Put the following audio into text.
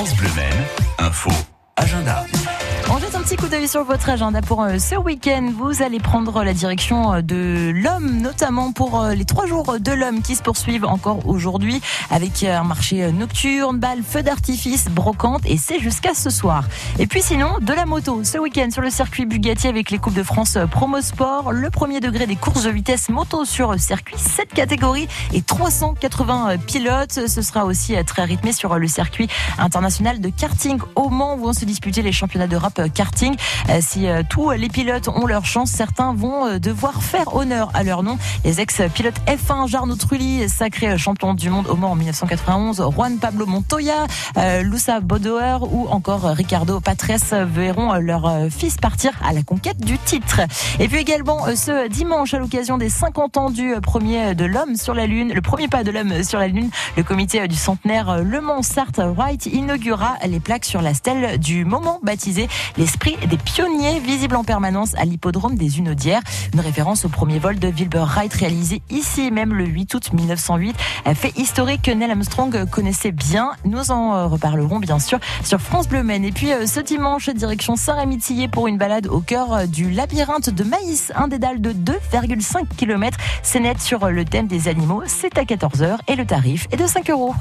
France Bleu Maine, info, agenda. Un petit coup d'œil sur votre agenda pour euh, ce week-end. Vous allez prendre la direction euh, de l'homme, notamment pour euh, les trois jours de l'homme qui se poursuivent encore aujourd'hui avec un marché nocturne, balles, feux d'artifice, brocante et c'est jusqu'à ce soir. Et puis sinon, de la moto ce week-end sur le circuit Bugatti avec les Coupes de France Promo Sport, le premier degré des courses de vitesse moto sur circuit, 7 catégories et 380 pilotes. Ce sera aussi très rythmé sur le circuit international de karting au Mans où vont se disputer les championnats d'Europe karting. Euh, si euh, tous les pilotes ont leur chance, certains vont euh, devoir faire honneur à leur nom. Les ex-pilotes F1, Jarno Trulli, sacré champion du monde au Mans en 1991, Juan Pablo Montoya, Lusa Bodoer ou encore Ricardo Patres verront leur fils partir à la conquête du titre. Et puis également ce dimanche à l'occasion des 50 ans du premier de l'homme sur la Lune, le premier pas de l'homme sur la Lune, le comité du centenaire Le Mans Sartre Wright inaugura les plaques sur la stèle du moment baptisé des pionniers visible en permanence à l'hippodrome des Unaudières. Une référence au premier vol de Wilbur Wright réalisé ici même le 8 août 1908. Un fait historique que Neil Armstrong connaissait bien. Nous en euh, reparlerons bien sûr sur France Bleu Maine. Et puis euh, ce dimanche, direction Saint-Rémy-Tillé pour une balade au cœur euh, du labyrinthe de maïs, un dédale de 2,5 km. C'est net sur le thème des animaux. C'est à 14h et le tarif est de 5 euros.